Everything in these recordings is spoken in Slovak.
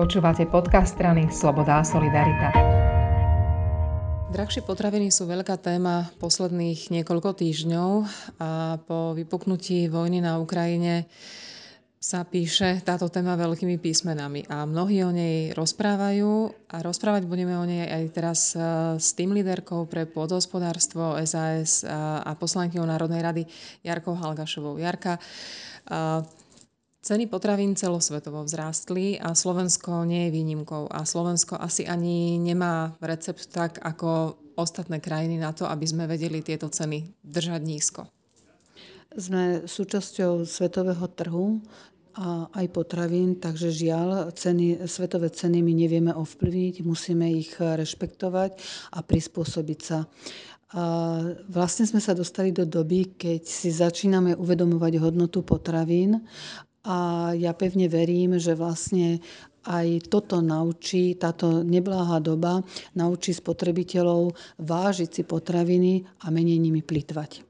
Počúvate podcast strany Sloboda a Solidarita. Drahšie potraviny sú veľká téma posledných niekoľko týždňov a po vypuknutí vojny na Ukrajine sa píše táto téma veľkými písmenami a mnohí o nej rozprávajú a rozprávať budeme o nej aj teraz e, s tým líderkou pre pôdohospodárstvo SAS a poslankyňou Národnej rady Jarkou Halgašovou. Jarka, Ceny potravín celosvetovo vzrástli a Slovensko nie je výnimkou. A Slovensko asi ani nemá recept tak ako ostatné krajiny na to, aby sme vedeli tieto ceny držať nízko. Sme súčasťou svetového trhu a aj potravín, takže žiaľ, ceny, svetové ceny my nevieme ovplyvniť, musíme ich rešpektovať a prispôsobiť sa. A vlastne sme sa dostali do doby, keď si začíname uvedomovať hodnotu potravín a ja pevne verím, že vlastne aj toto naučí, táto nebláha doba naučí spotrebiteľov vážiť si potraviny a menej nimi plitvať.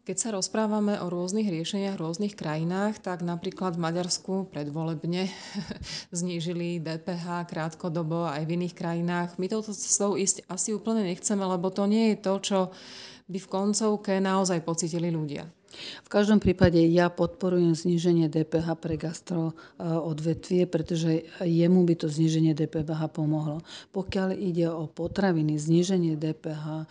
Keď sa rozprávame o rôznych riešeniach v rôznych krajinách, tak napríklad v Maďarsku predvolebne znížili DPH krátkodobo aj v iných krajinách. My touto cestou ísť asi úplne nechceme, lebo to nie je to, čo by v koncovke naozaj pocitili ľudia. V každom prípade ja podporujem zníženie DPH pre gastro e, odvetvie, pretože jemu by to zníženie DPH pomohlo. Pokiaľ ide o potraviny, zníženie DPH e,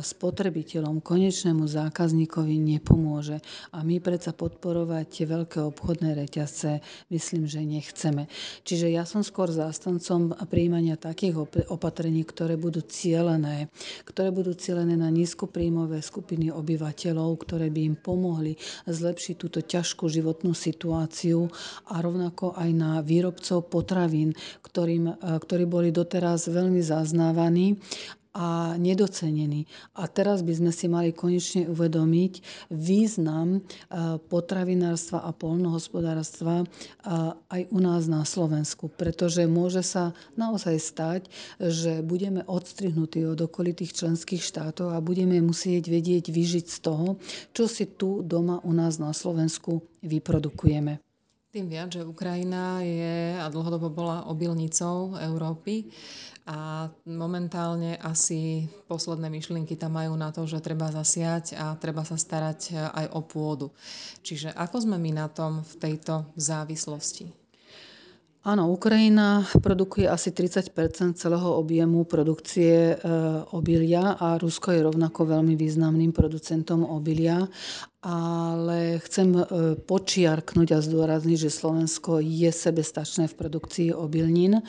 spotrebiteľom, konečnému zákazníkovi nepomôže. A my predsa podporovať tie veľké obchodné reťazce myslím, že nechceme. Čiže ja som skôr zástancom príjmania takých opatrení, ktoré budú cielené, ktoré budú cielené na nízkopríjmové skupiny obyvateľov, ktoré by im pomohli zlepšiť túto ťažkú životnú situáciu a rovnako aj na výrobcov potravín, ktorým, e, ktorí boli doteraz veľmi zaznávaní a nedocenení. A teraz by sme si mali konečne uvedomiť význam e, potravinárstva a polnohospodárstva e, aj u nás na Slovensku, pretože môže sa naozaj stať, že budeme odstrihnutí od okolitých členských štátov a budeme musieť vedieť vyžiť z toho, čo si tu doma u nás na Slovensku vyprodukujeme. Tým viac, že Ukrajina je a dlhodobo bola obilnicou Európy a momentálne asi posledné myšlienky tam majú na to, že treba zasiať a treba sa starať aj o pôdu. Čiže ako sme my na tom v tejto závislosti? Áno, Ukrajina produkuje asi 30% celého objemu produkcie e, obilia a Rusko je rovnako veľmi významným producentom obilia ale chcem e, počiarknúť a zdôrazniť, že Slovensko je sebestačné v produkcii obilnín.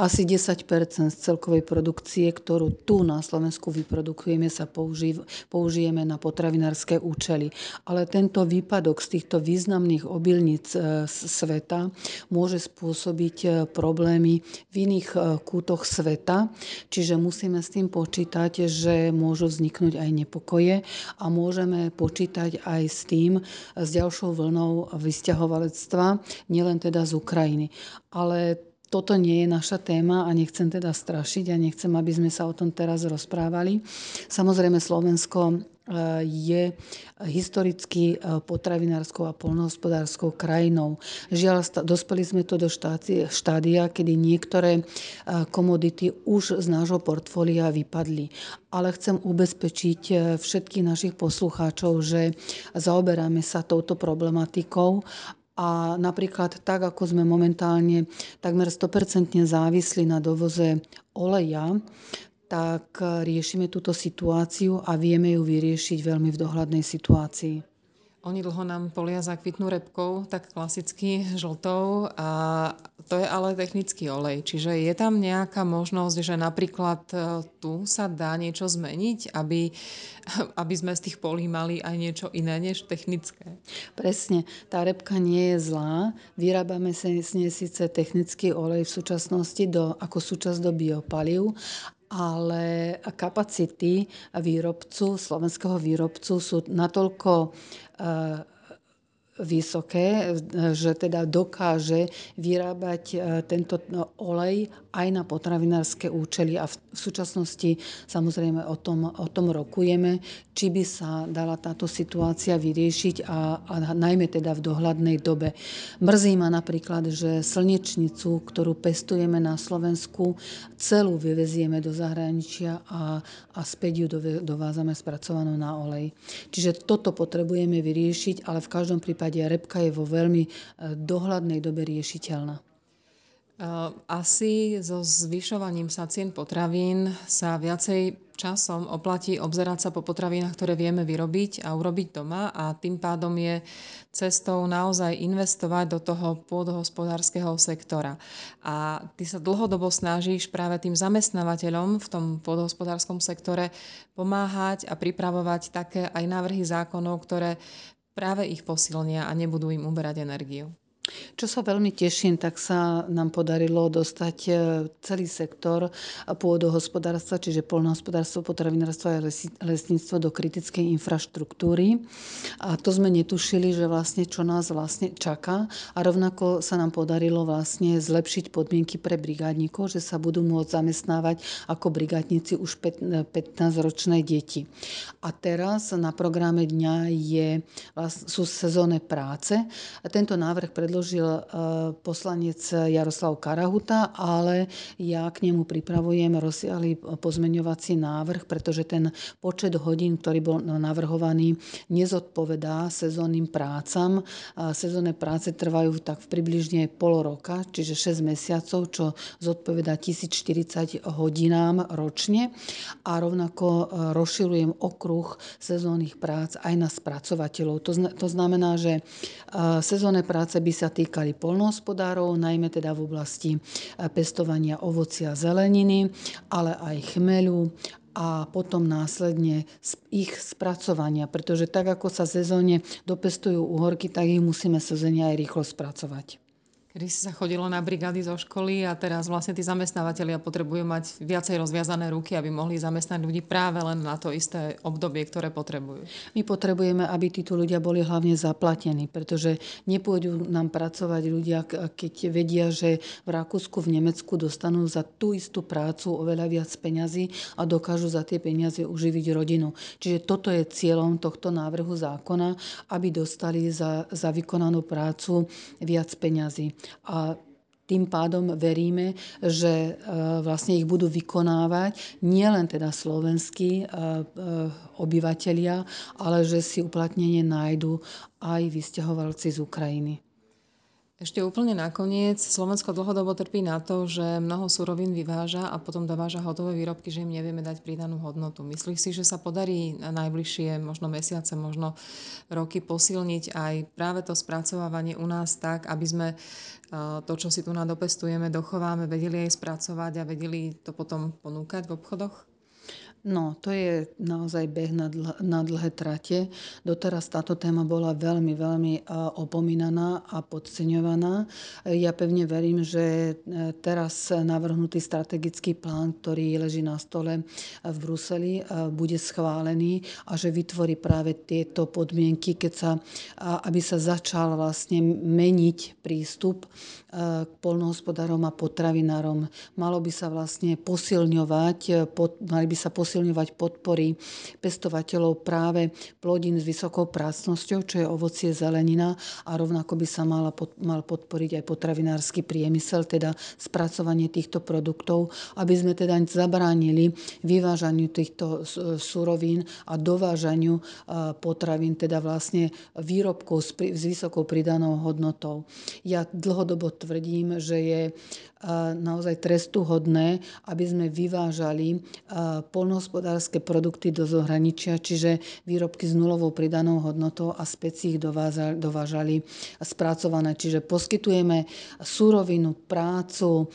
Asi 10% z celkovej produkcie, ktorú tu na Slovensku vyprodukujeme, sa použi- použijeme na potravinárske účely. Ale tento výpadok z týchto významných obilníc e, sveta môže spôsobiť e, problémy v iných kútoch sveta, čiže musíme s tým počítať, že môžu vzniknúť aj nepokoje a môžeme počítať aj s tým, s ďalšou vlnou vysťahovalectva, nielen teda z Ukrajiny. Ale toto nie je naša téma a nechcem teda strašiť a nechcem, aby sme sa o tom teraz rozprávali. Samozrejme Slovensko je historicky e, potravinárskou a polnohospodárskou krajinou. Žiaľ, dospeli sme to do štádia, kedy niektoré e, komodity už z nášho portfólia vypadli. Ale chcem ubezpečiť e, všetkých našich poslucháčov, že zaoberáme sa touto problematikou a napríklad tak, ako sme momentálne takmer 100% závisli na dovoze oleja, tak eh, riešime túto situáciu a vieme ju vyriešiť veľmi v dohľadnej situácii. Oni dlho nám polia zakvitnú repkou, tak klasicky žltou a to je ale technický olej. Čiže je tam nejaká možnosť, že napríklad eh, tu sa dá niečo zmeniť, aby, aby sme z tých polí mali aj niečo iné než technické? Presne. Tá repka nie je zlá. Vyrábame sa z nej síce technický olej v súčasnosti do, ako súčasť do biopaliv, ale kapacity výrobcu, slovenského výrobcu sú natoľko eh, vysoké, že teda dokáže vyrábať e, tento no, olej aj na potravinárske účely a v súčasnosti samozrejme o tom, o tom rokujeme, či by sa dala táto situácia vyriešiť a, a najmä teda v dohľadnej dobe. Mrzí ma napríklad, že slnečnicu, ktorú pestujeme na Slovensku, celú vyvezieme do zahraničia a, a späť ju dovázame spracovanú na olej. Čiže toto potrebujeme vyriešiť, ale v každom prípade repka je vo veľmi e, dohľadnej dobe riešiteľná. E, asi so zvyšovaním sa cien potravín sa viacej časom oplatí obzerať sa po potravinách, ktoré vieme vyrobiť a urobiť doma a tým pádom je cestou naozaj investovať do toho pôdohospodárskeho sektora. A ty sa dlhodobo snažíš práve tým zamestnávateľom v tom pôdohospodárskom sektore pomáhať a pripravovať také aj návrhy zákonov, ktoré práve ich posilnia a nebudú im uberať energiu. Čo sa veľmi teším, tak sa nám podarilo dostať e, celý sektor pôdohospodárstva, čiže polnohospodárstvo, potravinárstvo a lesníctvo do kritickej infraštruktúry. A to sme netušili, že vlastne čo nás vlastne čaká. A rovnako sa nám podarilo vlastne zlepšiť podmienky pre brigádnikov, že sa budú môcť zamestnávať ako brigádnici už 15-ročné deti. A teraz na programe dňa je, sú sezónne práce. A tento návrh predložil predložil e, poslanec Jaroslav Karahuta, ale ja k nemu pripravujem rozsiahly pozmeňovací návrh, pretože ten počet hodín, ktorý bol navrhovaný, nezodpovedá sezónnym prácam. Sezónne práce trvajú tak v približne pol roka, čiže 6 mesiacov, čo zodpovedá 1040 hodinám ročne a rovnako e, rozširujem okruh sezónnych prác aj na spracovateľov. To znamená, že e, sezónne práce by sa týkali polnohospodárov, najmä teda v oblasti eh, pestovania ovocia a zeleniny, ale aj chmelu a potom následne ich spracovania, pretože tak ako sa sezóne dopestujú uhorky, tak ich musíme sezóne aj rýchlo spracovať. Kedy sa chodilo na brigády zo školy a teraz vlastne tí zamestnávateľia potrebujú mať viacej rozviazané ruky, aby mohli zamestnať ľudí práve len na to isté obdobie, ktoré potrebujú. My potrebujeme, aby títo ľudia boli hlavne zaplatení, pretože nepôjdu nám pracovať ľudia, keď vedia, že v Rakúsku, v Nemecku dostanú za tú istú prácu oveľa viac peňazí a dokážu za tie peniaze uživiť rodinu. Čiže toto je cieľom tohto návrhu zákona, aby dostali za, za vykonanú prácu viac peňazí a tým pádom veríme, že e, vlastne ich budú vykonávať nielen teda slovenskí e, e, obyvateľia, ale že si uplatnenie nájdu aj vysťahovalci z Ukrajiny. Ešte úplne nakoniec, Slovensko dlhodobo trpí na to, že mnoho surovín vyváža a potom dováža hotové výrobky, že im nevieme dať pridanú hodnotu. Myslíš si, že sa podarí na najbližšie možno mesiace, možno roky posilniť aj práve to spracovávanie u nás tak, aby sme to, čo si tu nadopestujeme, dochováme, vedeli aj spracovať a vedeli to potom ponúkať v obchodoch? No, to je naozaj beh na, dl- na dlhé trate. Doteraz táto téma bola veľmi, veľmi opomínaná a podceňovaná. Ja pevne verím, že e, teraz navrhnutý strategický plán, ktorý leží na stole v Bruseli, e, bude schválený a že vytvorí práve tieto podmienky, keď sa, aby sa začal vlastne meniť prístup e, k polnohospodárom a potravinárom. Malo by sa vlastne posilňovať, pod, mali by sa posilňovať posilňovať podpory pestovateľov práve plodín s vysokou prácnosťou, čo je ovocie, zelenina a rovnako by sa mala, mal podporiť aj potravinársky priemysel, teda spracovanie týchto produktov, aby sme teda zabránili vyvážaniu týchto surovín a dovážaniu potravín, teda vlastne výrobkov s vysokou pridanou hodnotou. Ja dlhodobo tvrdím, že je naozaj trestuhodné, aby sme vyvážali polnohospodárske produkty do zahraničia, čiže výrobky s nulovou pridanou hodnotou a späť ich dovážali spracované. Čiže poskytujeme súrovinu, prácu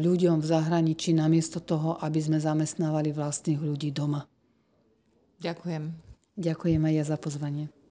ľuďom v zahraničí namiesto toho, aby sme zamestnávali vlastných ľudí doma. Ďakujem. Ďakujem aj ja za pozvanie.